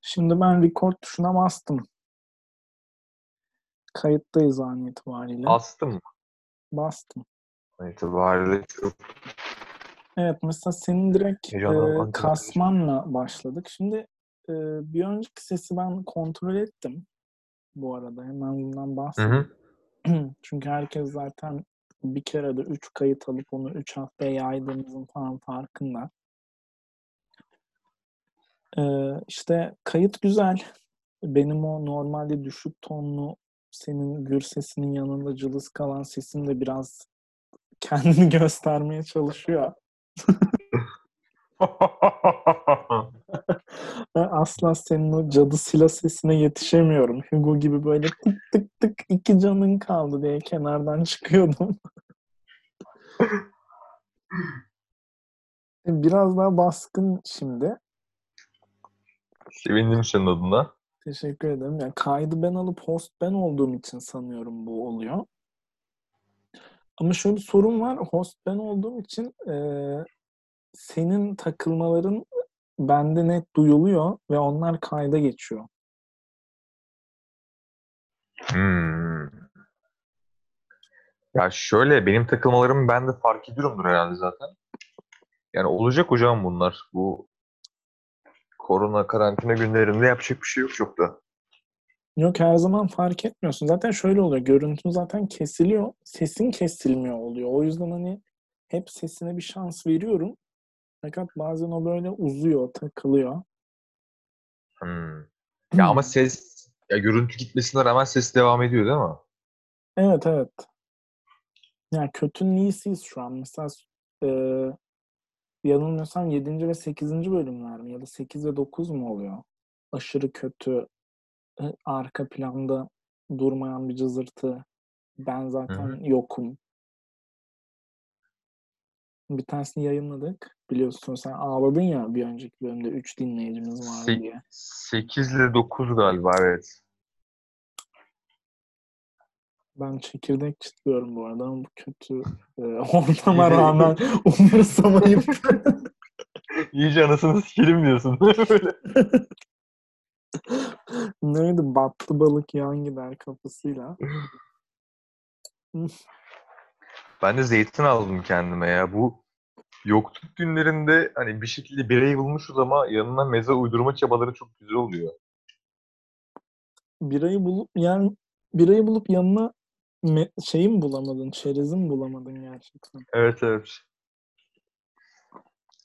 Şimdi ben record tuşuna bastım. Kayıttayız an itibariyle. Bastım mı? Bastım. An itibariyle çok Evet mesela senin direkt e, kasmanla başladık. Şimdi e, bir önceki sesi ben kontrol ettim. Bu arada hemen bundan bahsedeyim. Çünkü herkes zaten bir kere de 3 kayıt alıp onu 3 haftaya yaydığımızın falan farkında. Ee, işte kayıt güzel. Benim o normalde düşük tonlu senin gür sesinin yanında cılız kalan sesin de biraz kendini göstermeye çalışıyor. Asla senin o cadı silah sesine yetişemiyorum. Hugo gibi böyle tık tık tık iki canın kaldı diye kenardan çıkıyordum. Biraz daha baskın şimdi. Sevindim senin adına. Teşekkür ederim. Yani kaydı ben alıp host ben olduğum için sanıyorum bu oluyor. Ama şöyle bir sorun var. Host ben olduğum için eee, senin takılmaların bende net duyuluyor ve onlar kayda geçiyor. Hmm. Ya şöyle benim takılmalarımı ben de fark ediyorumdur herhalde zaten. Yani olacak hocam bunlar. Bu korona karantina günlerinde yapacak bir şey yok çok da. Yok her zaman fark etmiyorsun. Zaten şöyle oluyor. Görüntün zaten kesiliyor. Sesin kesilmiyor oluyor. O yüzden hani hep sesine bir şans veriyorum. Fakat bazen o böyle uzuyor, takılıyor. Hmm. Ya ama ses, ya görüntü gitmesine rağmen ses devam ediyor değil mi? Evet evet. Yani kötünün iyisiyiz şu an. Mesela e, yanılmıyorsam 7. ve 8. bölümler mi? Ya da 8 ve 9 mu oluyor? Aşırı kötü e, arka planda durmayan bir cızırtı. Ben zaten yokum. Bir tanesini yayınladık. Biliyorsun sen ağladın ya bir önceki bölümde 3 dinleyicimiz var Se- diye. 8 ile 9 galiba evet. Ben çekirdek çitliyorum bu arada ama bu kötü e, ortama rağmen umursamayıp İyice anasını sikelim diyorsun. Böyle. neydi battı balık yan gider kafasıyla. Ben de zeytin aldım kendime ya. Bu yokluk günlerinde hani bir şekilde birayı bulmuşuz ama yanına meze uydurma çabaları çok güzel oluyor. Birayı bulup yani birayı bulup yanına me- şeyi mi bulamadın? Çerezi mi bulamadın gerçekten? Evet evet.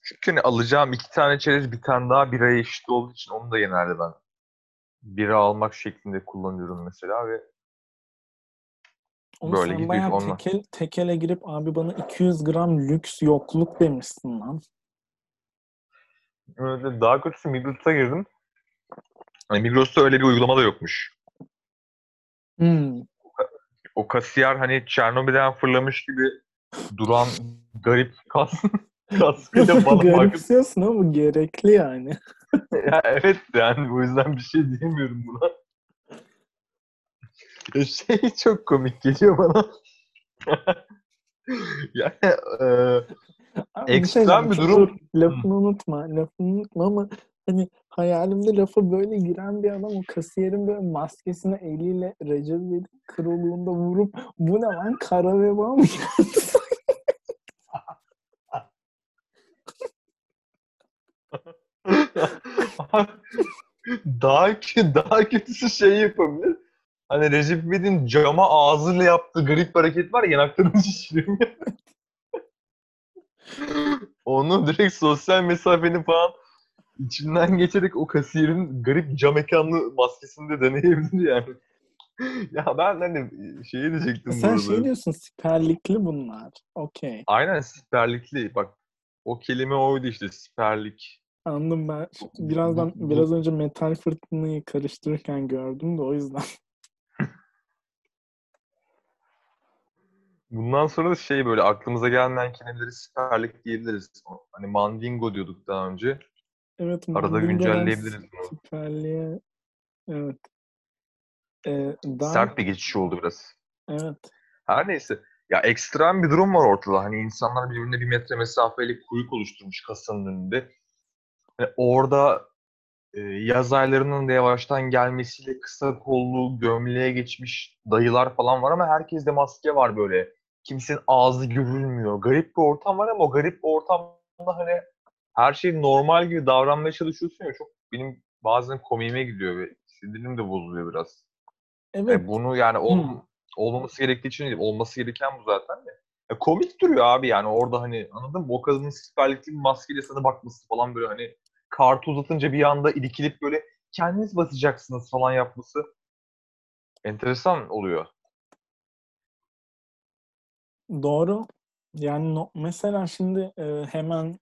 Çünkü hani alacağım iki tane çerez bir tane daha biraya eşit olduğu için onu da genelde ben bira almak şeklinde kullanıyorum mesela ve Onu Böyle sen gidiyor, bayağı onunla. tekel, tekele girip abi bana 200 gram lüks yokluk demişsin lan. öyle daha kötüsü Migros'a girdim. Hani Migros'ta öyle bir uygulama da yokmuş. Hmm. O kasiyer hani Çernobil'den fırlamış gibi duran garip kas kaskıyla bana Garipsiyorsun ama bu gerekli yani. ya evet yani o yüzden bir şey diyemiyorum buna. Ya şey çok komik geliyor bana. yani e, Abi bir şey Ekstrem bir durum. Dur, lafını unutma. Lafını unutma ama hani hayalimde lafa böyle giren bir adam o kasiyerin böyle maskesine eliyle Recep İvedik kroluğunda vurup bu ne lan kara veba mı geldi? daha kö- daha kötüsü şey yapabilir. Hani Recep İvedik'in cama ağzıyla yaptığı garip bir hareket var ya, yanaklarını şişiriyor. Onu direkt sosyal mesafenin falan içinden geçerek o kasiyerin garip cam ekranlı maskesini de deneyebilir yani. ya ben hani şey diyecektim Sen burada. şey diyorsun siperlikli bunlar. Okey. Aynen siperlikli. Bak o kelime oydu işte siperlik. Anladım ben. Birazdan biraz önce metal fırtınayı karıştırırken gördüm de o yüzden. Bundan sonra da şey böyle aklımıza gelmeyen kelimeleri siperlik diyebiliriz. Hani mandingo diyorduk daha önce. Evet, Arada güncelleyebiliriz bunu. Siperliğe evet. Ee, daha Sert bir geçiş oldu biraz. evet. Her neyse. Ya ekstrem bir durum var ortada. Hani insanlar birbirine bir metre mesafeyle kuyruk oluşturmuş kasanın önünde. Hani orada e, yaz aylarının da yavaştan gelmesiyle kısa kollu gömleğe geçmiş dayılar falan var ama herkeste maske var böyle. Kimsenin ağzı görülmüyor. Garip bir ortam var ama o garip bir ortamda hani her şey normal gibi davranmaya çalışıyorsun ya çok benim bazen komiğime gidiyor ve sinirim de bozuluyor biraz. Evet. Yani bunu yani ol, Hmm. olmaması gerektiği için değil, olması gereken bu zaten de. Ya komik duruyor abi yani orada hani anladın mı? O kadının siperlikli bir maskeyle sana bakması falan böyle hani kartı uzatınca bir anda irkilip böyle kendiniz basacaksınız falan yapması enteresan oluyor. Doğru. Yani no- mesela şimdi e, hemen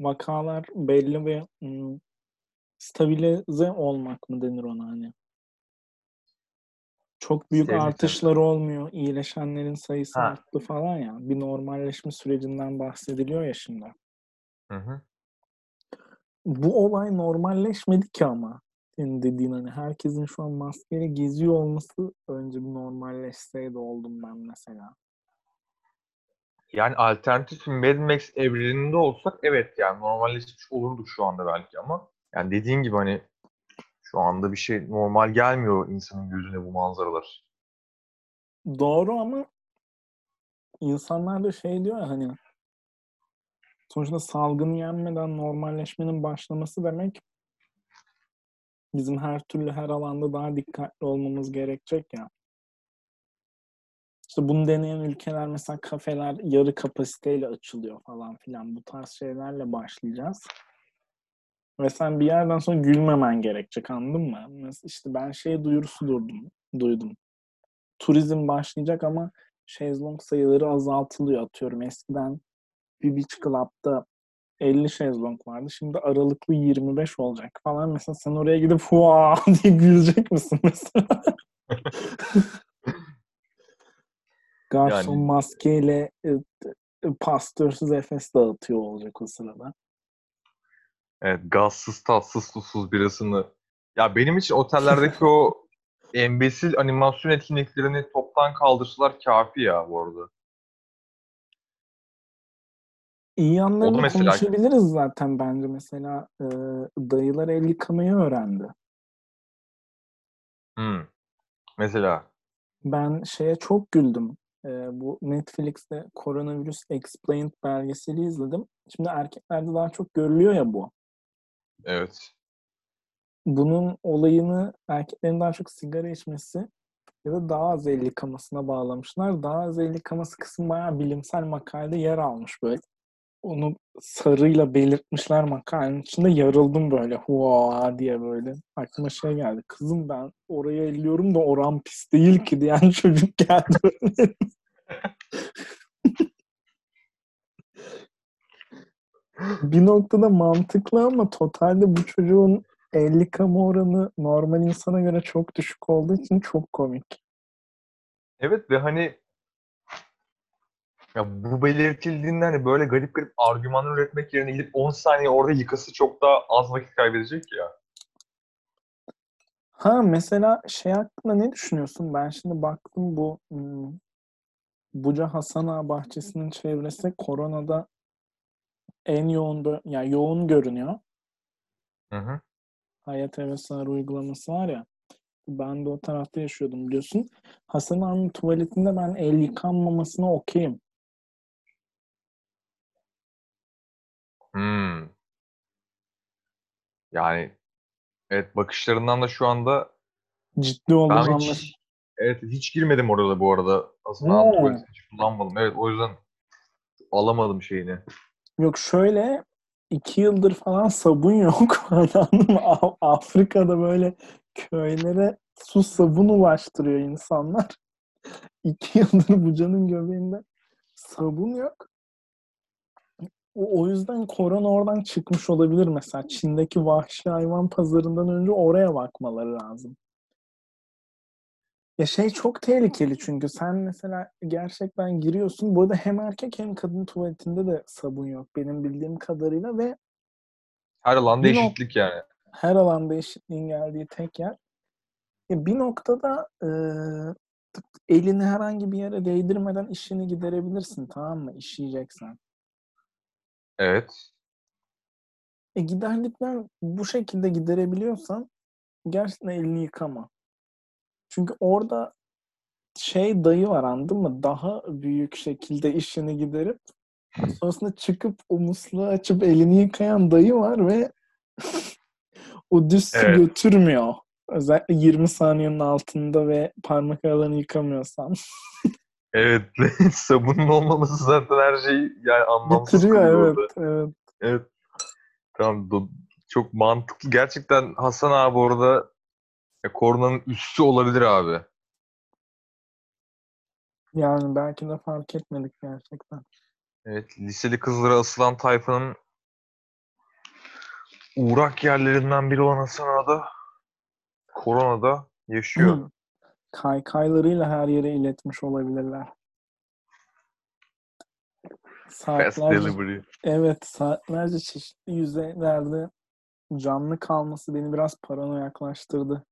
vakalar belli ve stabilize olmak mı denir ona hani? Çok büyük Stabilize. artışlar olmuyor. İyileşenlerin sayısı Ha. arttı falan ya. Bir normalleşme sürecinden bahsediliyor ya şimdi. Hı hı. Bu olay normalleşmedi ki ama. Senin dediğin hani herkesin şu an maskeyle geziyor olması önce bir normalleşseydi oldum ben mesela. Yani alternatif Mad Max evreninde olsak evet yani normalleşmiş olurduk şu anda belki ama yani dediğin gibi hani şu anda bir şey normal gelmiyor insanın gözüne bu manzaralar. Doğru ama insanlar da şey diyor ya hani sonuçta salgını yenmeden normalleşmenin başlaması demek bizim her türlü her alanda daha dikkatli olmamız gerekecek ya. İşte bunu deneyen ülkeler mesela kafeler yarı kapasiteyle açılıyor falan filan. Bu tarz şeylerle başlayacağız. Ve sen bir yerden sonra gülmemen gerekecek anladın mı? Mesela işte ben şey duyurusu durdum, duydum. Turizm başlayacak ama şezlong sayıları azaltılıyor atıyorum. Eskiden bir beach club'da 50 şezlong vardı. Şimdi aralıklı 25 olacak falan. Mesela sen oraya gidip hua diye gülecek misin mesela? Garson Yani- maskeyle e, pastörsüz Efes dağıtıyor olacak o sırada. Evet gazsız tatsız susuz birasını. Ya benim için otellerdeki o embesil animasyon etkinliklerini toptan kaldırsalar kafi ya bu arada. İyi yanlarını mesela- konuşabiliriz zaten bence. Mesela e, dayılar el yıkamayı öğrendi. Hmm. Mesela. Ben şeye çok güldüm. E, bu Netflix'te Koronavirüs Explained belgeseli izledim. Şimdi erkeklerde daha çok görülüyor ya bu. Evet. Bunun olayını erkeklerin daha çok sigara içmesi ya da daha az el yıkamasına bağlamışlar. Daha az el yıkaması kısmı bayağı bilimsel makalede yer almış böyle. Onu sarıyla belirtmişler makalenin içinde yarıldım böyle hua diye böyle. Aklıma şey geldi. Kızım ben oraya elliyorum da oran pis değil ki diyen çocuk geldi. bir noktada mantıklı ama totalde bu çocuğun el yıkama oranı normal insana göre çok düşük olduğu için çok komik. Evet ve hani ya bu belirtildiğinde hani böyle garip garip argümanlar üretmek yerine gidip 10 saniye orada yıkası çok daha az vakit kaybedecek ya. Ha mesela şey hakkında ne düşünüyorsun? Ben şimdi baktım bu Buca Hasan Ağa bahçesinin çevresi koronada en yoğun yani yoğun görünüyor. Hı hı. Hayat Eve Sığar uygulaması var ya. Ben de o tarafta yaşıyordum biliyorsun. Hasan Ağa'nın tuvaletinde ben el yıkanmamasına okeyim. Hmm. Yani evet bakışlarından da şu anda Ciddi olduğunu ben anlaş. hiç evet hiç girmedim orada bu arada. Aslında Hmm. tuvaletini hiç kullanmadım. Evet o yüzden alamadım şeyini. Yok şöyle iki yıldır falan sabun yok. Anladın mı? Af- Afrika'da böyle köylere su sabun ulaştırıyor insanlar. İki yıldır Buca'nın göbeğinde sabun yok. O, yüzden korona oradan çıkmış olabilir mesela. Çin'deki vahşi hayvan pazarından önce oraya bakmaları lazım. Ya şey çok tehlikeli çünkü sen mesela gerçekten giriyorsun. Bu arada hem erkek hem kadın tuvaletinde de sabun yok benim bildiğim kadarıyla ve Her alanda Bir nok- eşitlik yani. her alanda eşitliğin geldiği tek yer. Ya bir noktada e, elini herhangi bir yere değdirmeden işini giderebilirsin tamam mı? İşeyeceksen. Evet. E giderlikten bu şekilde giderebiliyorsan gerçekten elini yıkama. Çünkü orada şey dayı var anladın mı? Daha büyük şekilde işini giderip sonrasında çıkıp o musluğu açıp elini yıkayan dayı var ve o düz su Evet. götürmüyor. Özellikle 20 saniyenin altında ve parmak aralarını yıkamıyorsan. Evet. Sabunun olmaması zaten her şeyi yani anlamsız Bitiriyor evet. orada. evet. Evet. Tamam. do- Çok mantıklı. Gerçekten Hasan abi orada ya, koronanın üssü olabilir abi. Yani belki de fark etmedik gerçekten. Evet. Liseli kızlara asılan tayfanın uğrak yerlerinden biri olan Hasan ağa da koronada yaşıyor. Kaykaylarıyla her yere iletmiş olabilirler. Saatlerce, evet saatlerce çeşitli yüzeylerde canlı kalması beni biraz paranoyaklaştırdı.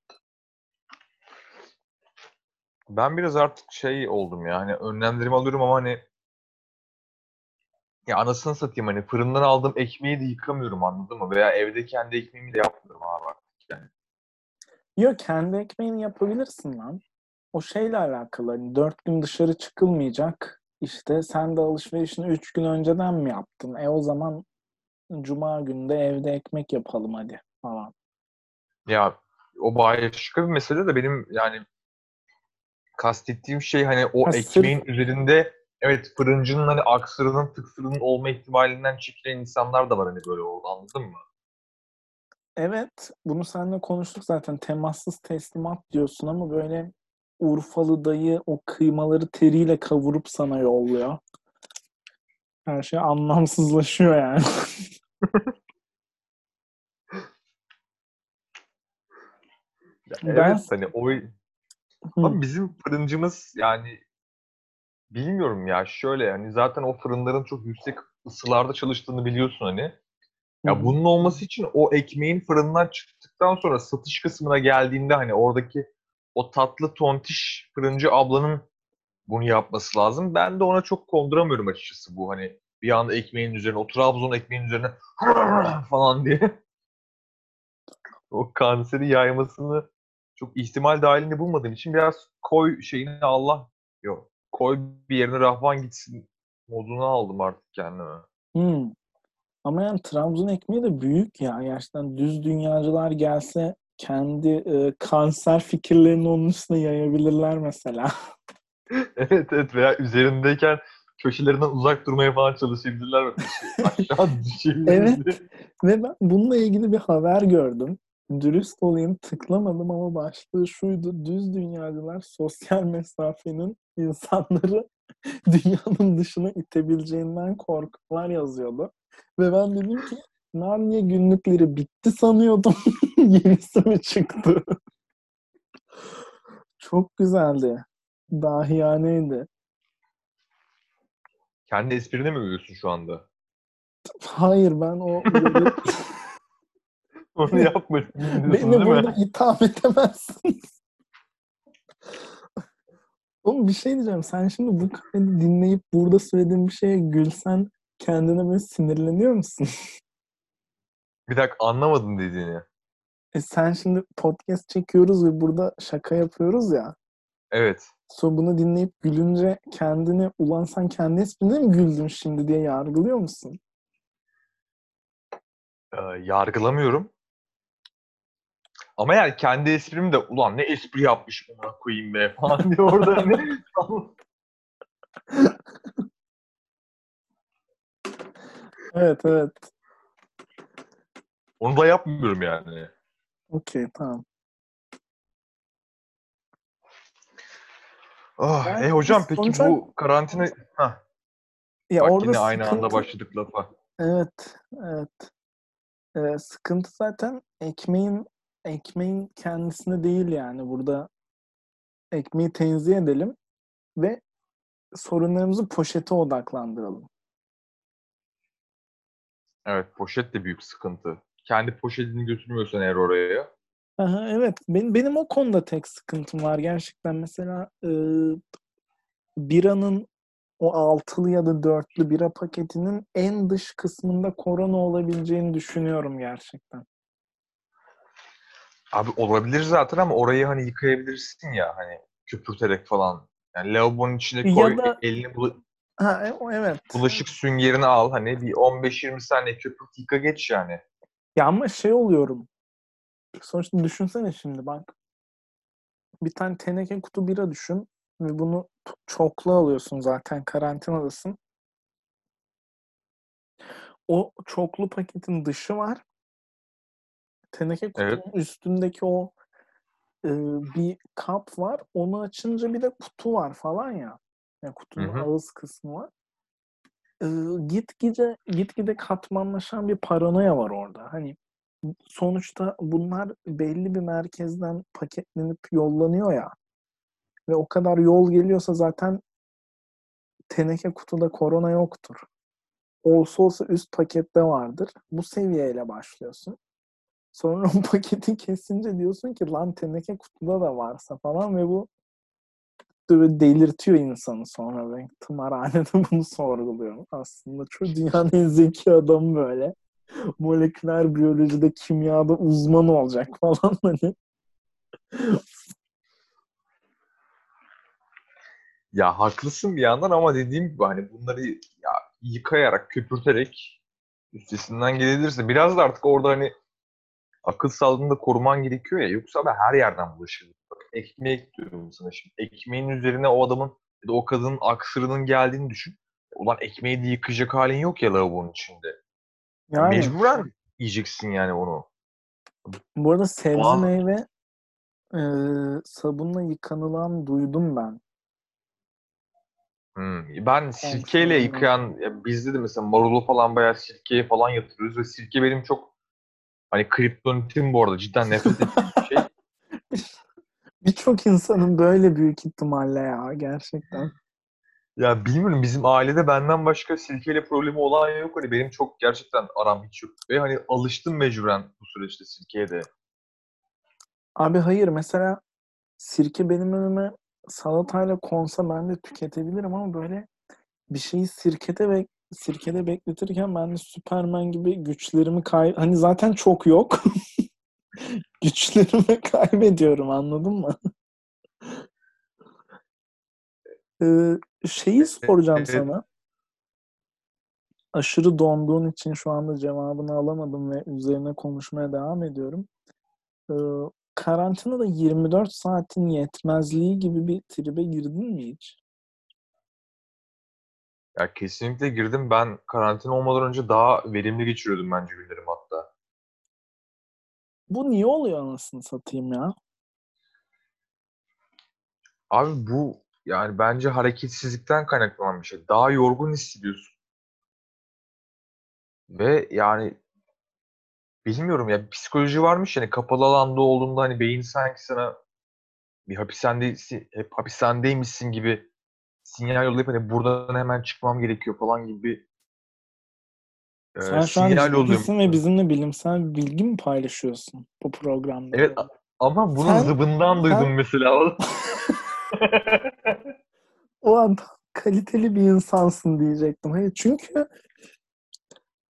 Ben biraz artık şey oldum ya hani önlemlerimi alıyorum ama hani ya anasını satayım hani fırından aldığım ekmeği de yıkamıyorum anladın mı? Veya evde kendi ekmeğimi de yapmıyorum abi artık yani. Yok kendi ekmeğini yapabilirsin lan. O şeyle alakalı. Hani dört gün dışarı çıkılmayacak. İşte sen de alışverişini üç gün önceden mi yaptın? E o zaman cuma günü de evde ekmek yapalım hadi falan. Ya o başka bir mesele de benim yani kastettiğim şey hani o Ha, sırf- ekmeğin üzerinde evet fırıncının hani aksırının tıksırının olma ihtimalinden çekilen insanlar da var hani böyle oldu anladın mı? Evet, bunu seninle konuştuk zaten. Temassız teslimat diyorsun ama böyle Urfalı dayı o kıymaları teriyle kavurup sana yolluyor. Her şey anlamsızlaşıyor yani. Ya Ben- evet hani o. Ama bizim fırıncımız yani bilmiyorum ya şöyle yani zaten o fırınların çok yüksek ısılarda çalıştığını biliyorsun hani. Ya bunun olması için o ekmeğin fırından çıktıktan sonra satış kısmına geldiğinde hani oradaki o tatlı tontiş fırıncı ablanın bunu yapması lazım. Ben de ona çok konduramıyorum açıkçası bu hani bir anda ekmeğin üzerine o Trabzon ekmeğin üzerine falan diye o kanseri yaymasını çok ihtimal dahilinde bulmadığım için biraz koy şeyini Allah yok koy bir yerine rahvan gitsin moduna aldım artık kendime. Hmm. Ama yani Trabzon ekmeği de büyük ya. Gerçekten düz dünyacılar gelse kendi e, kanser fikirlerini onun üstüne yayabilirler mesela. Evet evet veya üzerindeyken köşelerinden uzak durmaya falan çalışabilirler. Böyle Aşağı düşebilir. Evet. Ve ben bununla ilgili bir haber gördüm. Dürüst olayım tıklamadım ama başlığı şuydu. Düz dünyacılar sosyal mesafenin insanları dünyanın dışına itebileceğinden korkular yazıyordu. Ve ben dedim ki Narnia günlükleri bitti sanıyordum. Yenisi mi çıktı? Çok güzeldi. Dahiyaneydi. Kendi esprine mi övüyorsun şu anda? Hayır ben o Onu yapma. Beni burada itham edemezsiniz. Oğlum bir şey diyeceğim. Sen şimdi bu kaydı dinleyip burada söylediğim bir şeye gülsen kendine böyle sinirleniyor musun? Bir dakika anlamadım dediğini. E sen şimdi podcast çekiyoruz ve burada şaka yapıyoruz ya. Evet. Sonra bunu dinleyip gülünce kendini ulan sen kendi esprine mi güldün şimdi diye yargılıyor musun? Ee, yargılamıyorum. Ama yani kendi esprim de ulan ne espri yapmış ona koyayım be falan diye orada hani Evet evet. Onu da yapmıyorum yani. Okey tamam. Ah, Ben e hocam peki sonuç bu karantina... Hah, Ya bak orada yine aynı anda sıkıntı- başladık lafa. Evet, evet. Ee, sıkıntı zaten ekmeğin ekmeğin kendisinde değil yani. Burada ekmeği tenzih edelim ve sorunlarımızı poşete odaklandıralım. Evet poşet de büyük sıkıntı. Kendi poşetini götürmüyorsan eğer oraya. Aha, evet. Benim, benim o konuda tek sıkıntım var gerçekten. Mesela e, biranın o altılı ya da dörtlü bira paketinin en dış kısmında korona olabileceğini düşünüyorum gerçekten. Abi olabilir zaten ama orayı hani yıkayabilirsin ya hani köpürterek falan. Yani lavabonun içine koy, Ya da- elini bula- Ha, e- evet. bulaşık süngerini al. Hani bir 15-20 saniye köpürt yıka geç yani. Ya ama şey oluyorum. Sonuçta düşünsene şimdi bak. Bir tane teneke kutu bira düşün ve bunu çoklu alıyorsun zaten karantinadasın. O çoklu paketin dışı var. Teneke kutunun Evet. üstündeki o e, bir kap var. Onu açınca bir de kutu var falan ya. Yani kutunun Hı hı. ağız kısmı var. E, gitgide gitgide katmanlaşan bir paranoya var orada. Hani sonuçta bunlar belli bir merkezden paketlenip yollanıyor ya. Ve o kadar yol geliyorsa zaten teneke kutuda korona yoktur. Olsa olsa üst pakette vardır. Bu seviyeyle başlıyorsun. Sonra o paketi kesince diyorsun ki lan teneke kutuda da varsa falan ve bu böyle delirtiyor insanı sonra ben tımarhanede bunu sorguluyorum. Aslında çok dünyanın en zeki adamı böyle. Moleküler biyolojide, kimyada uzman olacak falan hani. Ya haklısın bir yandan ama dediğim gibi hani bunları ya yıkayarak, köpürterek üstesinden gelebilirsin. Biraz da artık orada hani akıl sağlığını da koruman gerekiyor ya. Yoksa abi her yerden bulaşır. Ekmeğe diyorum sana şimdi. Ekmeğin üzerine o adamın ya da o kadının aksırının geldiğini düşün. Ulan ekmeği de yıkayacak halin yok ya lavabonun içinde. Yani Mecburen yiyeceksin yani onu. bu arada sebze Doğal- meyve e, sabunla yıkanılan duydum ben. Hmm. Ben sirkeyle yıkayan, ya bizde de mesela marulu falan bayağı sirkeye falan yatırıyoruz ve sirke benim çok hani kriptonitim bu arada. Cidden nefret ettiğim. Birçok insanın böyle büyük ihtimalle ya gerçekten. Ya bilmiyorum bizim ailede benden başka sirkeyle problemi olan yok. Hani benim çok gerçekten aram hiç yok. Ve hani alıştım mecburen bu süreçte sirkeye de. Abi hayır mesela sirke benim önüme salatayla konsa ben de tüketebilirim ama böyle bir şeyi sirkede ve sirkede bekletirken ben de Süpermen gibi güçlerimi kay hani zaten çok yok. güçlerimi kaybediyorum anladın mı? Ee, şeyi soracağım Evet. sana. Aşırı donduğun için şu anda cevabını alamadım ve üzerine konuşmaya devam ediyorum. Ee, karantinada 24 saatin yetmezliği gibi bir tribe girdin mi hiç? Ya kesinlikle girdim. Ben karantina olmadan önce daha verimli geçiriyordum bence günlerimi. Bu niye oluyor anasını satayım ya? Abi bu yani bence hareketsizlikten kaynaklanan bir şey. Daha yorgun hissediyorsun. Ve yani bilmiyorum ya psikoloji varmış yani kapalı alanda olduğunda hani beyin sanki sana bir hapishanedeysi, hep hapishanedeymişsin gibi sinyal yollayıp hani buradan hemen çıkmam gerekiyor falan gibi bir e, Sen şu an ciddisin ve bizimle bilimsel bilgi mi paylaşıyorsun bu programda? Evet ama bunu Sen- zıbından duydum sen- mesela. O an kaliteli bir insansın diyecektim. Hayır çünkü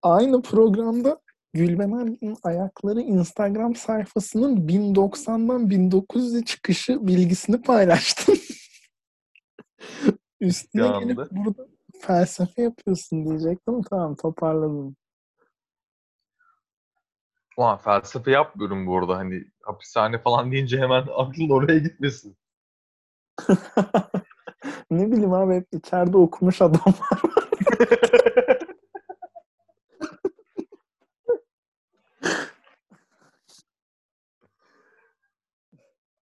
aynı programda Gülben Ergen'in ayakları Instagram sayfasının 1090'dan 1900'e çıkışı bilgisini paylaştım. Üstüne gelip burada felsefe yapıyorsun diyecektim. Tamam toparladım. Ulan felsefe yapmıyorum bu arada hani hapishane falan deyince hemen aklın oraya gitmesin. ne bileyim abi hep içeride okumuş adam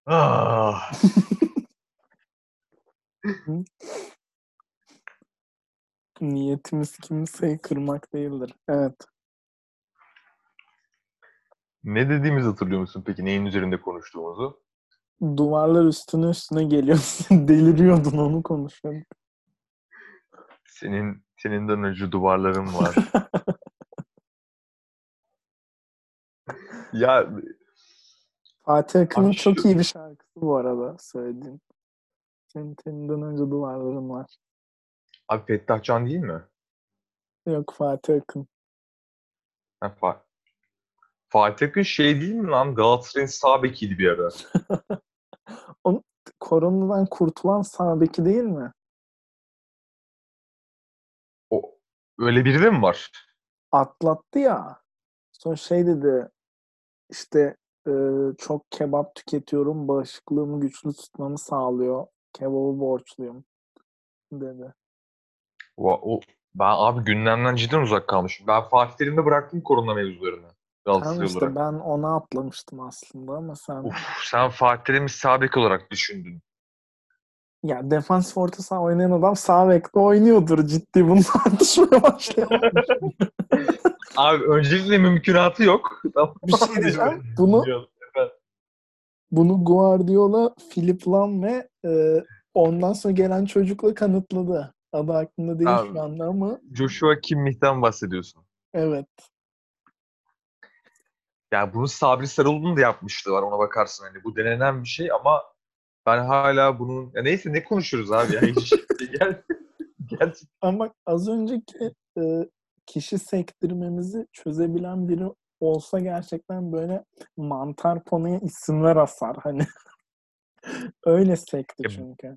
Ah. Niyetimiz kimseyi kırmak değildir. Evet. Ne dediğimizi hatırlıyor musun peki? Neyin üzerinde konuştuğumuzu? Duvarlar üstüne üstüne geliyor. Deliriyordun onu konuşuyorduk. Senin seninden önce duvarların var. ya Fatih Akın'ın Abi çok şu- iyi bir şarkısı bu arada söylediğim. Senin teninden önce duvarların var. Abi Fettah Can değil mi? Yok Fatih Akın. Ha, Fa- Fatih Akın şey değil mi lan? Galatasaray'ın sağ bekiydi bir ara. O koronadan kurtulan sağ beki değil mi? O, öyle biri de mi var? Atlattı ya. Sonra şey dedi işte e, çok kebap tüketiyorum. Bağışıklığımı güçlü tutmamı sağlıyor. Kebabı borçluyum dedi. O, o, ben abi gündemden cidden uzak kalmışım. Ben Fatih Terim'de bıraktım korona mevzularını. Tamam Galatasaray işte olarak. ben ona atlamıştım aslında ama sen Uf, sen Fatih Terim'i sağ bek olarak düşündün. ya defansif orta saha oynayan adam sağ bekte oynuyordur ciddi bunu tartışmaya başlayalım. Abi öncelikle mümkünatı yok. Tamam. Bir şey diyeceğim. Bunu bunu Guardiola, Philip Lam ve e, ondan sonra gelen çocukla kanıtladı. Adı aklımda değil Abi. şu anda ama Joshua Kimmich'ten bahsediyorsun. evet. Yani bunu Sabri Sarıoğlu'nun da yapmışlığı var ona bakarsın. Hani bu denenen bir şey ama ben hala bunun... Ya neyse ne konuşuyoruz abi ya? Hiç, gel, gel. Ama az önceki e, kişi sektirmemizi çözebilen biri olsa gerçekten böyle mantar ponuya isimler asar hani. Öyle sekti çünkü.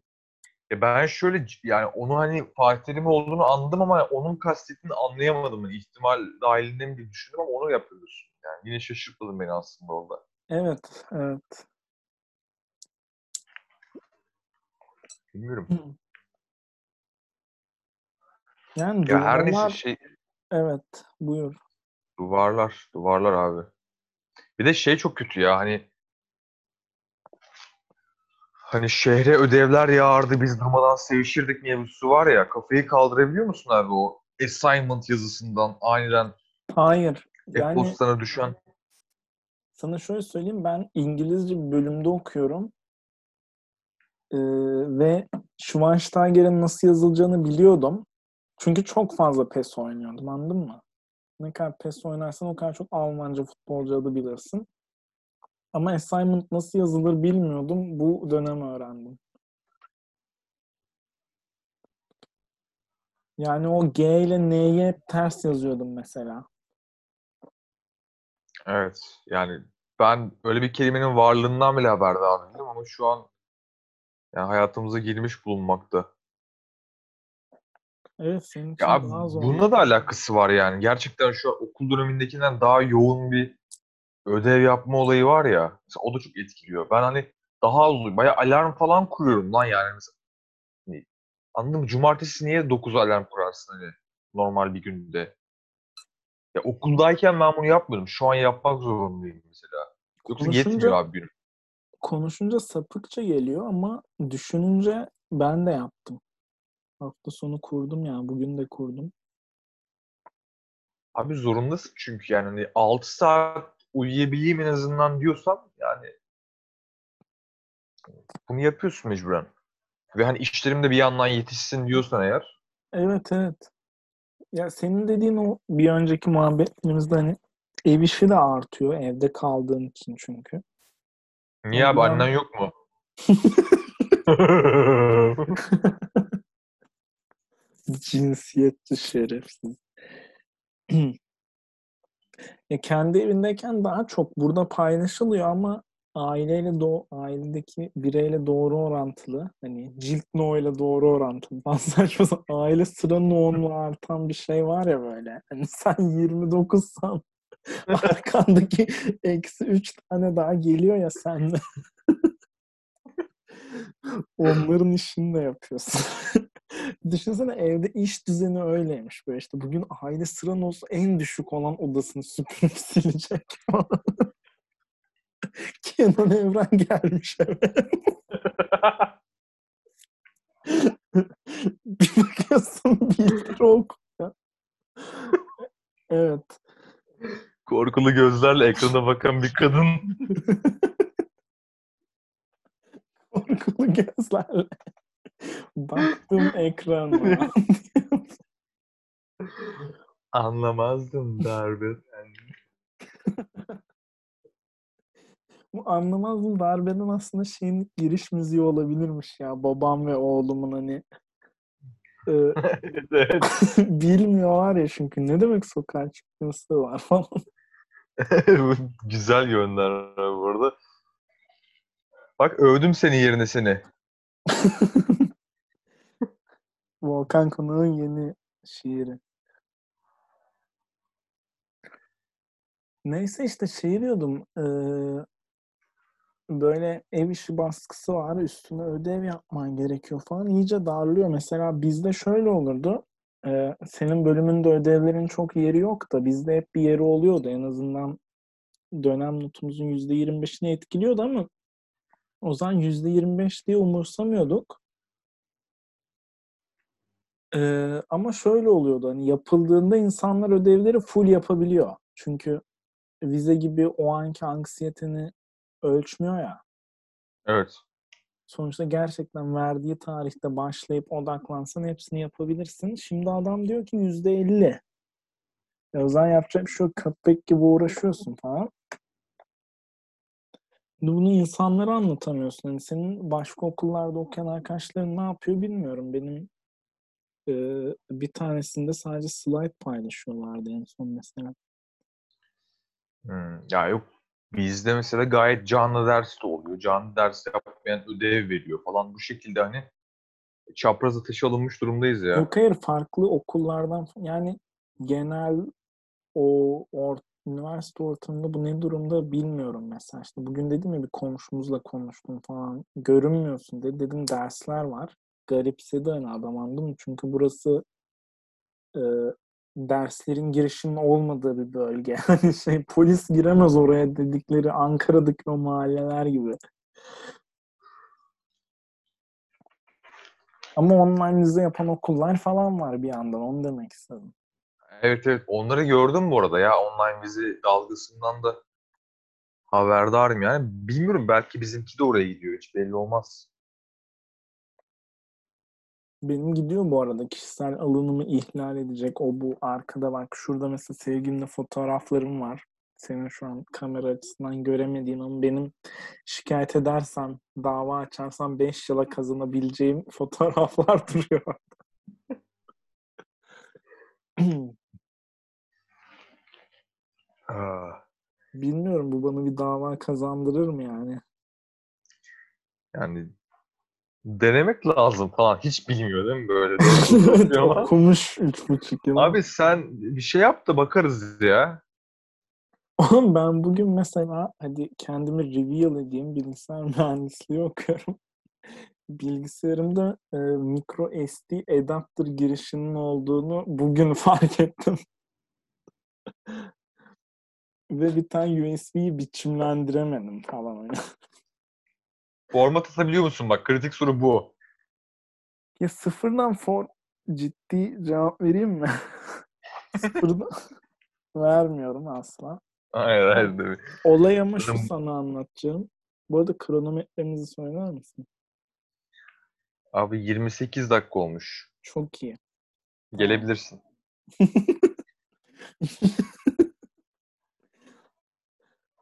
Ya ben şöyle yani onu hani Fatih Terim olduğunu anladım ama onun kastettiğini anlayamadım. Yani ihtimal dahilinde mi diye düşündüm ama onu yapıyorsun. Yani yine şaşırtmadın beni aslında orada. Evet, evet. Bilmiyorum. Yani Ya her neyse şey evet, buyur. duvarlar, duvarlar abi. Bir de şey çok kötü ya hani hani şehre ödevler yağardı biz durmadan sevişirdik mevzusu var ya kafayı kaldırabiliyor musun abi o assignment yazısından aniden Hayır, yani e-postana düşen sana şöyle söyleyeyim ben İngilizce bir bölümde okuyorum Ee, ve Schweinsteiger'in nasıl yazılacağını biliyordum. Çünkü çok fazla PES oynuyordum anladın mı? Ne kadar PES oynarsan o kadar çok Almanca futbolcu adı bilirsin. Ama assignment nasıl yazılır bilmiyordum. Bu dönem öğrendim. Yani o G ile N'yi hep ters yazıyordum mesela. Evet yani ben öyle bir kelimenin varlığından bile haberdar değilim ama şu an yani hayatımıza girmiş bulunmakta. Evet senin için Ya daha zor. bununla da alakası var yani. Gerçekten şu okul dönemindekinden daha yoğun bir ödev yapma olayı var ya. Mesela o da çok etkiliyor. Ben hani daha az bayağı alarm falan kuruyorum lan yani. Mesela, hani, anladın mı? Cumartesi niye 9 alarm kurarsın hani normal bir günde? Ya okuldayken ben bunu yapmıyordum. Şu an yapmak zorundayım mesela. Yoksa Konuşunca- yetmiyor abi günüm. Konuşunca sapıkça geliyor ama düşününce ben de yaptım. Hafta sonu kurdum ya. Bugün de kurdum. Abi zorundasın çünkü yani hani 6 saat uyuyabileyim en azından diyorsan yani bunu yapıyorsun mecburen. Ve hani işlerim de bir yandan yetişsin diyorsan eğer Evet evet. Ya senin dediğin o bir önceki muhabbetlerimizde hani ev işi de artıyor evde kaldığın için çünkü. niye abi Ondan- annen yok mu? Cinsiyetçi şerefsiz. ya kendi evindeyken daha çok burada paylaşılıyor ama aileyle do ailedeki bireyle doğru orantılı hani cilt no ile doğru orantılı. Saçma sapan aile sıra no'nun artan bir şey var ya böyle. Hani sen 29san arkandaki eksi 3 tane daha geliyor ya sende onların işini de yapıyorsun Düşünsene evde iş düzeni öyleymiş böyle işte bugün aile sıran olsa en düşük olan odasını süpürüp silecek falan. Kenan Evren gelmiş eve. bir bakıyorsun okuyor. Evet. Korkulu gözlerle ekrana bakan bir kadın. Korkulu gözlerle. Baktım ekrana. Anlamazdım darbe. Bu anlamazdım darbeden aslında şeyin giriş müziği olabilirmiş ya. Babam ve oğlumun hani e, evet. bilmiyorlar ya çünkü ne demek sokağa çıkması var falan. Güzel gönderme bu arada. Bak övdüm senin yerine seni. Volkan Konak'ın yeni şiiri. Neyse işte şey diyordum. böyle ev işi baskısı var. Üstüne ödev yapman gerekiyor falan. İyice darlıyor. Mesela bizde şöyle olurdu. senin bölümünde ödevlerin çok yeri yok da bizde hep bir yeri oluyordu. En azından dönem notumuzun %25'ini etkiliyordu ama o zaman %25 diye umursamıyorduk. Eee, ama şöyle oluyordu. Hani yapıldığında insanlar ödevleri full yapabiliyor. Çünkü vize gibi o anki anksiyeteni ölçmüyor ya. Evet. Sonuçta gerçekten verdiği tarihte başlayıp odaklansan hepsini yapabilirsin. Şimdi adam diyor ki yüzde elli. O zaman yapacak bir şey yok. Köpek gibi uğraşıyorsun falan. Bunu insanlara anlatamıyorsun. Hani senin başka okullarda okuyan arkadaşların ne yapıyor bilmiyorum. Benim e, bir tanesinde sadece slide paylaşıyorlardı en son mesela. Hmm, ya yok. Bizde mesela gayet canlı ders de oluyor. Canlı ders yapmayan ödev veriyor falan. Bu şekilde hani çapraz ateşe alınmış durumdayız ya. Yok hayır farklı okullardan yani genel o or, üniversite ortamında bu ne durumda bilmiyorum mesela. İşte bugün dedim ya bir komşumuzla konuştum falan. Görünmüyorsun dedi. Dedim dersler var. Garipsedi hani adam anladın mı? Çünkü burası e, derslerin girişinin olmadığı bir bölge. Hani şey polis giremez oraya dedikleri Ankara'daki o mahalleler gibi. Ama online yapan okullar falan var bir yandan. Onu demek istedim. Evet evet. Onları gördüm bu arada ya. Online vize dalgasından da haberdarım yani. Bilmiyorum belki bizimki de oraya gidiyor. Hiç belli olmaz. Benim gidiyor bu arada kişisel alanımı ihlal edecek o bu arkada bak şurada mesela sevgilimle fotoğraflarım var. Senin şu an kamera açısından göremediğin ama benim şikayet edersem, dava açarsam 5 yıla kazanabileceğim fotoğraflar duruyor. Ah, Bilmiyorum bu bana bir dava kazandırır mı yani? Yani denemek lazım falan. Hiç bilmiyor değil mi böyle? de? Ama- Okumuş 3,5 yıl. Abi sen bir şey yap da bakarız ya. Oğlum ben bugün mesela hadi kendimi reveal edeyim bilgisayar mühendisliği okuyorum. Bilgisayarımda e, micro SD adapter girişinin olduğunu bugün fark ettim. Ve bir tane USB'yi biçimlendiremedim falan. Format atabiliyor musun? Bak kritik soru bu. ya sıfırdan for ciddi cevap vereyim mi? sıfırdan vermiyorum asla. Hayır hayır değil mi? Olay ama şu sana anlatacağım. Bu arada kronometremizi söyler misin? Abi 28 dakika olmuş. Çok iyi. Gelebilirsin.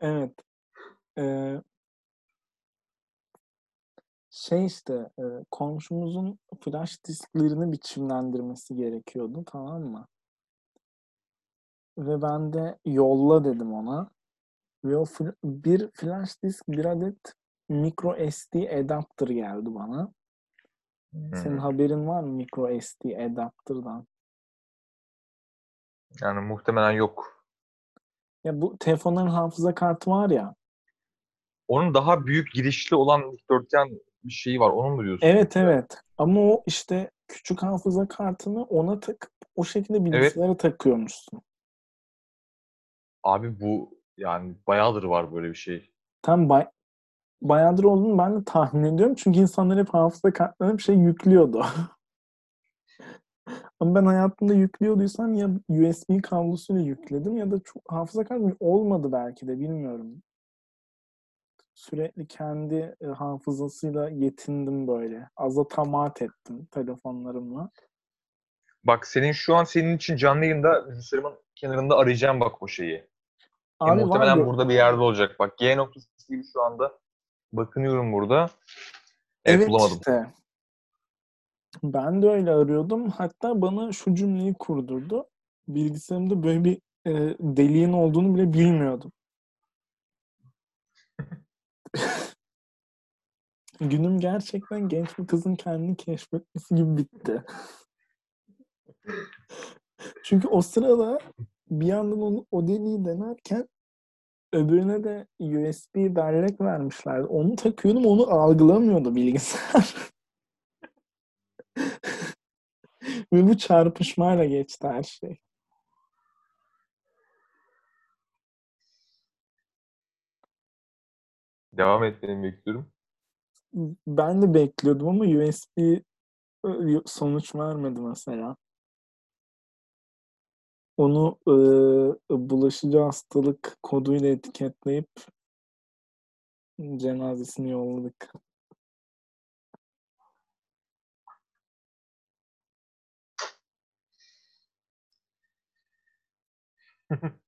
Evet. Ee, şey işte e, komşumuzun flash disklerini biçimlendirmesi gerekiyordu tamam mı? Ve ben de yolla dedim ona. Ve o fl- bir flash disk bir adet micro SD adapter geldi bana. Senin Hmm. haberin var mı micro SD adapter'dan? Yani muhtemelen yok. Ya bu telefonların hafıza kartı var ya. Onun daha büyük girişli olan dikdörtgen bir şeyi var. Onu mu diyorsun? Evet evet. Ama o işte küçük hafıza kartını ona takıp o şekilde bilgisayara takıyormuşsun. Abi bu yani bayağıdır var böyle bir şey. Tam bay bayağıdır olduğunu ben de tahmin ediyorum. Çünkü insanlar hep hafıza kartlarına bir şey yüklüyordu. Ama ben hayatımda yüklüyorduysam ya USB kablosuyla yükledim ya da çok hafıza kartı olmadı belki de bilmiyorum. Sürekli kendi e, hafızasıyla yetindim böyle. Aza tamaat ettim telefonlarımla. Bak senin şu an senin için canlı yayında bilgisayarımın kenarında arayacağım bak o şeyi. E, Abi muhtemelen var ya- burada bir yerde olacak. Bak G noktası gibi şu anda bakınıyorum burada. Evet, Evet bulamadım. işte. Ben de öyle arıyordum. Hatta bana şu cümleyi kurdurdu. Bilgisayarımda böyle bir e, deliğin olduğunu bile bilmiyordum. Günüm gerçekten genç bir kızın kendini keşfetmesi gibi bitti. Çünkü o sırada bir yandan onu, o deliği denerken öbürüne de USB bellek vermişlerdi. Onu takıyordum onu algılamıyordu bilgisayar. Ve bu çarpışmayla geçti her şey. Devam etmeni bekliyorum. Ben de bekliyordum ama USB sonuç vermedi mesela. Onu e, bulaşıcı hastalık koduyla etiketleyip cenazesini yolladık.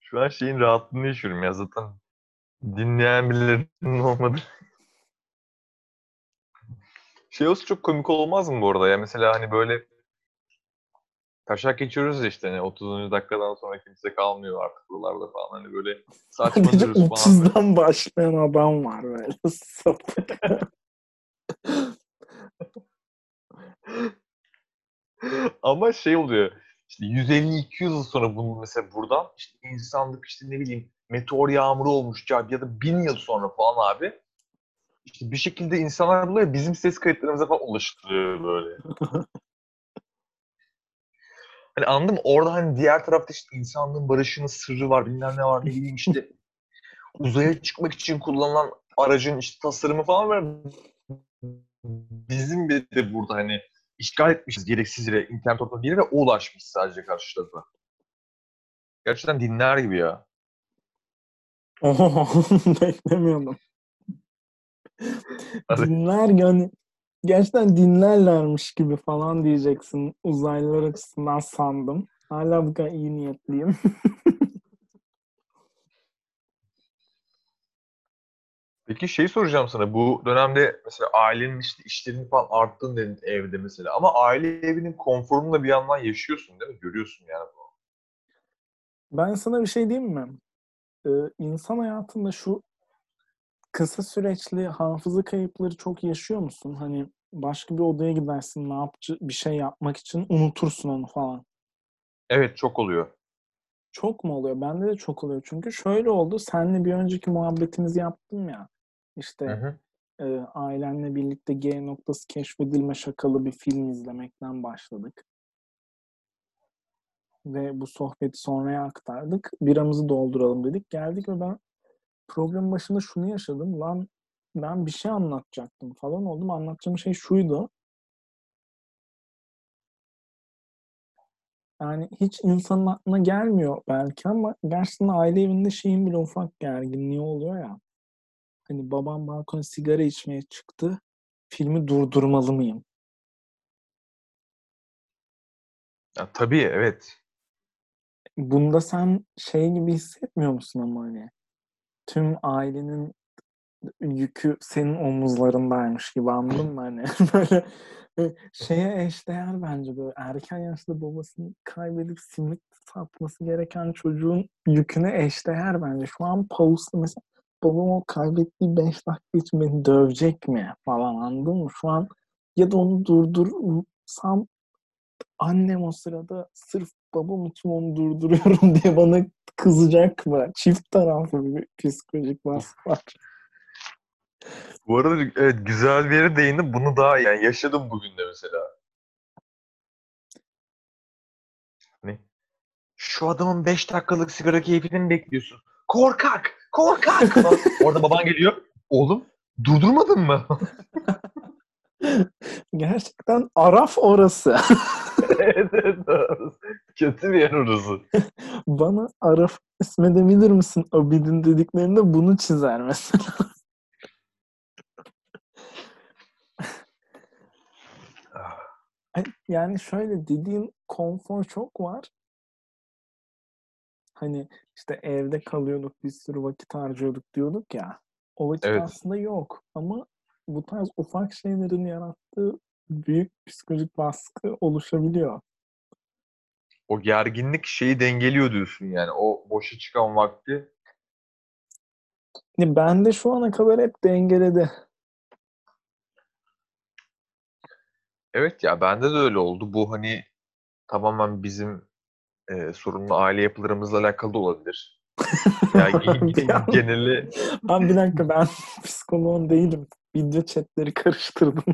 Şu an şeyin rahatlığını yaşıyorum ya zaten dinleyen birilerinin olmadı. Şey olsa çok komik olmaz mı bu arada ya? Mesela hani böyle taşak geçiyoruz ya işte hani 30. dakikadan sonra kimse kalmıyor artık buralarda falan hani böyle saçmalıyoruz falan. 30'dan başlayan adam var böyle sapık. Ama şey oluyor işte 150-200 yıl sonra bunu mesela buradan işte insanlık işte ne bileyim meteor yağmuru olmuş ya da bin yıl sonra falan abi işte bir şekilde insanlar bunları bizim ses kayıtlarımıza falan ulaştırıyor böyle. hani anladım orada hani diğer tarafta işte insanlığın barışının sırrı var bilmem ne var ne bileyim işte uzaya çıkmak için kullanılan aracın işte tasarımı falan var. Bizim bir de burada hani işgal etmişiz gereksiz yere internet ortamı yere ve o ulaşmış sadece karşı tarafa. Gerçekten dinler gibi ya. Beklemiyordum. Dinler yani gerçekten dinlerlermiş gibi falan diyeceksin uzaylılar açısından sandım. Hala bu kadar iyi niyetliyim. Peki şey soracağım sana. Bu dönemde mesela ailenin işte işlerinin falan arttığını dedin evde mesela. Ama aile evinin konforunu da bir yandan yaşıyorsun değil mi? Görüyorsun yani bunu. Ben sana bir şey diyeyim mi? Ee, insan hayatında şu kısa süreçli hafıza kayıpları çok yaşıyor musun? Hani başka bir odaya gidersin ne yapıcı bir şey yapmak için unutursun onu falan. Evet çok oluyor. Çok mu oluyor? Bende de çok oluyor. Çünkü şöyle oldu. Seninle bir önceki muhabbetimizi yaptım ya. İşte hı hı. E, ailenle birlikte G noktası keşfedilme şakalı bir film izlemekten başladık. Ve bu sohbeti sonraya aktardık. Biramızı dolduralım dedik. Geldik ve ben programın başında şunu yaşadım. Lan ben bir şey anlatacaktım falan oldum. Anlatacağım şey şuydu. Yani hiç insanın aklına gelmiyor belki ama gerçekten aile evinde şeyin bile ufak gerginliği oluyor ya. Hani babam balkona sigara içmeye çıktı. Filmi durdurmalı mıyım? Ya, tabii evet. Bunda sen şey gibi hissetmiyor musun ama hani tüm ailenin yükü senin omuzlarındaymış gibi anladın mı hani böyle şeye eşdeğer bence böyle erken yaşta babasını kaybedip simit satması gereken çocuğun yüküne eşdeğer bence. Şu an Paus'ta mesela babam o kaybettiği 5 dakika için dövecek mi falan anladın mı? Şu an ya da onu durdursam annem o sırada sırf babam için onu durduruyorum diye bana kızacak mı? Çift taraflı bir psikolojik baskı var. Bu arada evet güzel bir yere değindim. Bunu daha yani yaşadım bugün de mesela. Ne? Şu adamın 5 dakikalık sigara keyfini bekliyorsun? Korkak! Korkak! Orada baban geliyor. Oğlum durdurmadın mı? Gerçekten Araf orası. evet, evet. Kötü bir yer orası. Bana Araf ismedebilir misin? Abidin dediklerinde bunu çizer mesela. yani şöyle dediğin konfor çok var. Hani işte evde kalıyorduk bir sürü vakit harcıyorduk diyorduk ya. O vakit evet. aslında yok ama bu tarz ufak şeylerin yarattığı büyük psikolojik baskı oluşabiliyor. O gerginlik şeyi dengeliyor diyorsun yani. O boşa çıkan vakti. Ben de şu ana kadar hep dengeledi. Evet ya bende de öyle oldu. Bu hani tamamen bizim e, sorunlu aile yapılarımızla alakalı da olabilir. Yani geneli Ben bir dakika ben psikoloğum değilim. Video chatleri karıştırdım.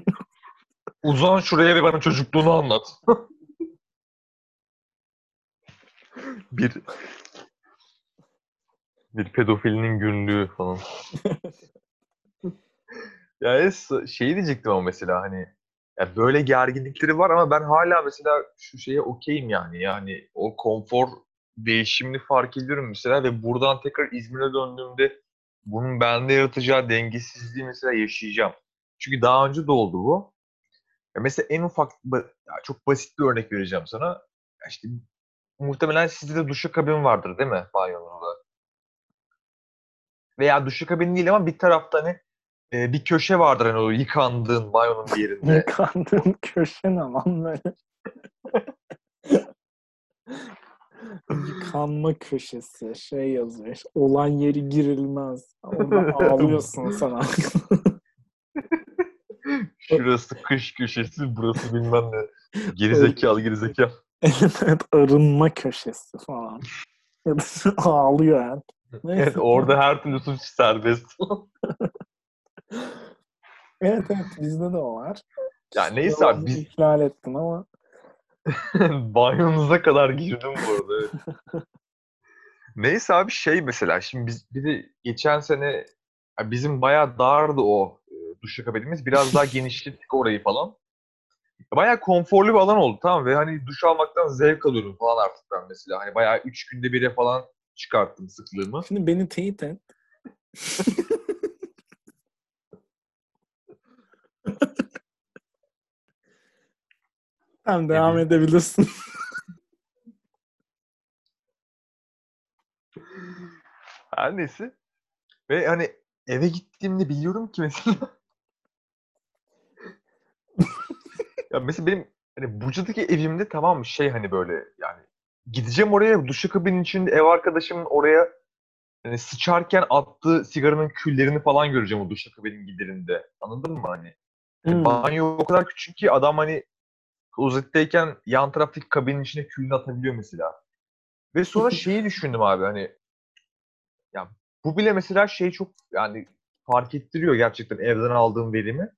uzan şuraya ve bana çocukluğunu anlat. bir bir pedofilinin günlüğü falan. ya es- şeyi diyecektim ama mesela hani ya böyle gerginlikleri var ama ben hala mesela şu şeye okeyim yani. Yani o konfor değişimini fark ediyorum mesela ve buradan tekrar İzmir'e döndüğümde bunun bende yaratacağı dengesizliği mesela yaşayacağım. Çünkü daha önce de oldu bu. Ya mesela en ufak, çok basit bir örnek vereceğim sana. Ya işte muhtemelen sizde de duşakabin vardır değil mi banyonuzda? Veya duşakabin değil ama bir tarafta hani e, bir köşe vardır hani o yıkandığın banyonun bir yerinde. Yıkandığım köşe ne lan böyle? Yıkanma köşesi şey yazıyor. işte, Olan yeri girilmez. Orada ağlıyorsun sana. Şurası kış köşesi, burası bilmem ne. Gerizekalı gerizekalı. evet, arınma köşesi falan. Ağlıyor yani. Neyse. Evet, orada her türlü suç serbest. Evet evet bizde de o var. ya neyse abi biz ihlal ettin ama banyonuza kadar girdim bu arada. evet. Neyse abi şey mesela şimdi biz bir de geçen sene bizim bayağı dardı o e, duşakabinimiz. Biraz daha genişlettik orayı falan. Bayağı konforlu bir alan oldu tamam ve hani duş almaktan zevk alıyorum falan artık ben mesela. Hani bayağı üç günde bire falan çıkarttım sıklığımı. şimdi beni teyit et. Tamam devam biz- edebilirsin. Her neyse. Ve hani eve gittiğimde biliyorum ki mesela ya mesela benim hani Buca'daki evimde tamam şey hani böyle yani gideceğim oraya duşakabinin içinde ev arkadaşımın oraya hani sıçarken attığı sigaranın küllerini falan göreceğim o duşakabinin giderinde. Anladın mı hani? Hani Hmm. banyo o kadar küçük ki adam hani klozetteyken yan taraftaki kabinin içine külünü atabiliyor mesela. Ve sonra şeyi düşündüm abi hani ya bu bile mesela şey çok yani fark ettiriyor gerçekten evden aldığım verimi.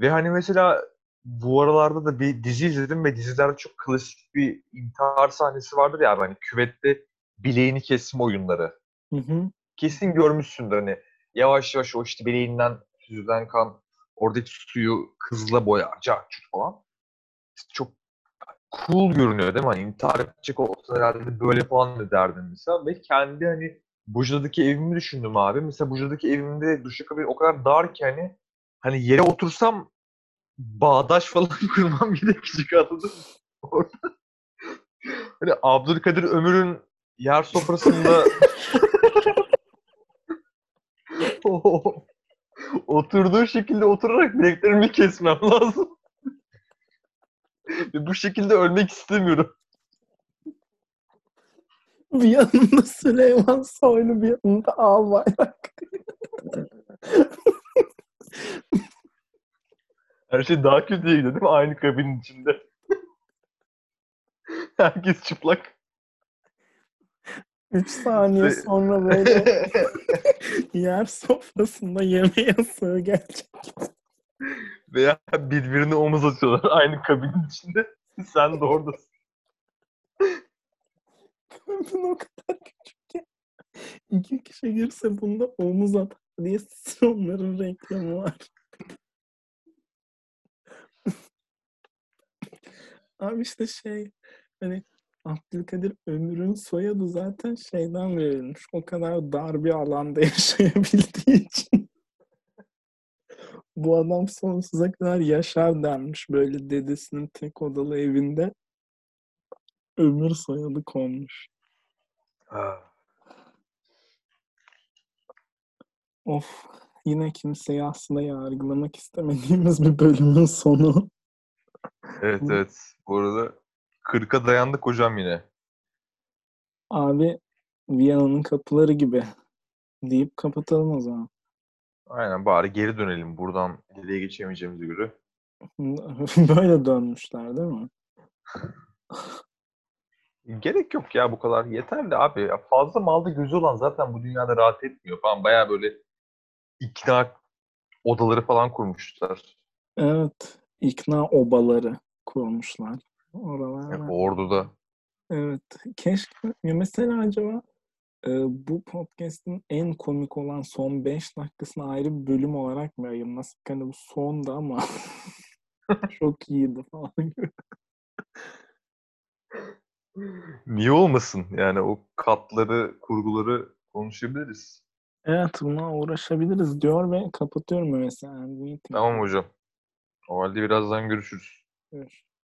Ve hani mesela bu aralarda da bir dizi izledim ve dizilerde çok klasik bir intihar sahnesi vardır ya hani küvette bileğini kesme oyunları. Hı hı. Kesin görmüşsündür hani yavaş yavaş o işte bileğinden süzülen kan oradaki suyu kızla boyar, cart curt falan. Çok cool görünüyor değil mi? Hani intihar edecek olsa herhalde de böyle falan da derdim mesela. Ve kendi hani Buca'daki evimi düşündüm abi. Mesela Buca'daki evimde duşakabin o kadar dar ki hani hani yere otursam bağdaş falan kurmam gerekecek anladın? Orada. Hani Abdülkadir Ömür'ün yer sofrasında oturduğu şekilde oturarak bileklerimi kesmem lazım. Ve bu şekilde ölmek istemiyorum. Bir yanında Süleyman Soylu bir yanında Albayrak. Her şey daha kötüye gidiyor değil mi? Aynı kabinin içinde. Herkes çıplak. 3 saniye sonra böyle yer sofrasında yemeğe sığ gelecek. Veya birbirine omuz atıyorlar aynı kabinin içinde. Sen de oradasın. Kabin o kadar küçük ki. İki kişi girse bunda omuz atar diye onların reklamı var. Abi işte şey hani Abdülkadir Ömür'ün soyadı zaten şeyden verilmiş. O kadar dar bir alanda yaşayabildiği için. Bu adam sonsuza kadar yaşar denmiş böyle dedesinin tek odalı evinde. Ömür soyadı konmuş. Of. yine kimseyi aslında yargılamak istemediğimiz bir bölümün sonu. Evet evet. Bu arada 40'a dayandık hocam yine. Abi Viyana'nın kapıları gibi deyip kapatalım o zaman. Aynen bari geri dönelim buradan geriye geçemeyeceğimize göre. Böyle dönmüşler değil mi? Gerek yok ya bu kadar. Yeterli abi. Ya fazla malda gözü olan zaten bu dünyada rahat etmiyor falan. Baya böyle ikna odaları falan kurmuşlar. Evet. ikna obaları kurmuşlar. Oralarda. Yani orduda. Evet. Keşke ya mesela acaba e, bu podcast'in en komik olan son 5 dakikasını ayrı bir bölüm olarak mı yayınlasak? Hani bu sondu ama çok iyiydi falan gibi. Niye olmasın? Yani o katları, kurguları konuşabiliriz. Evet buna uğraşabiliriz diyor ve kapatıyorum mesela. Tamam hocam. O halde birazdan görüşürüz. Görüşürüz.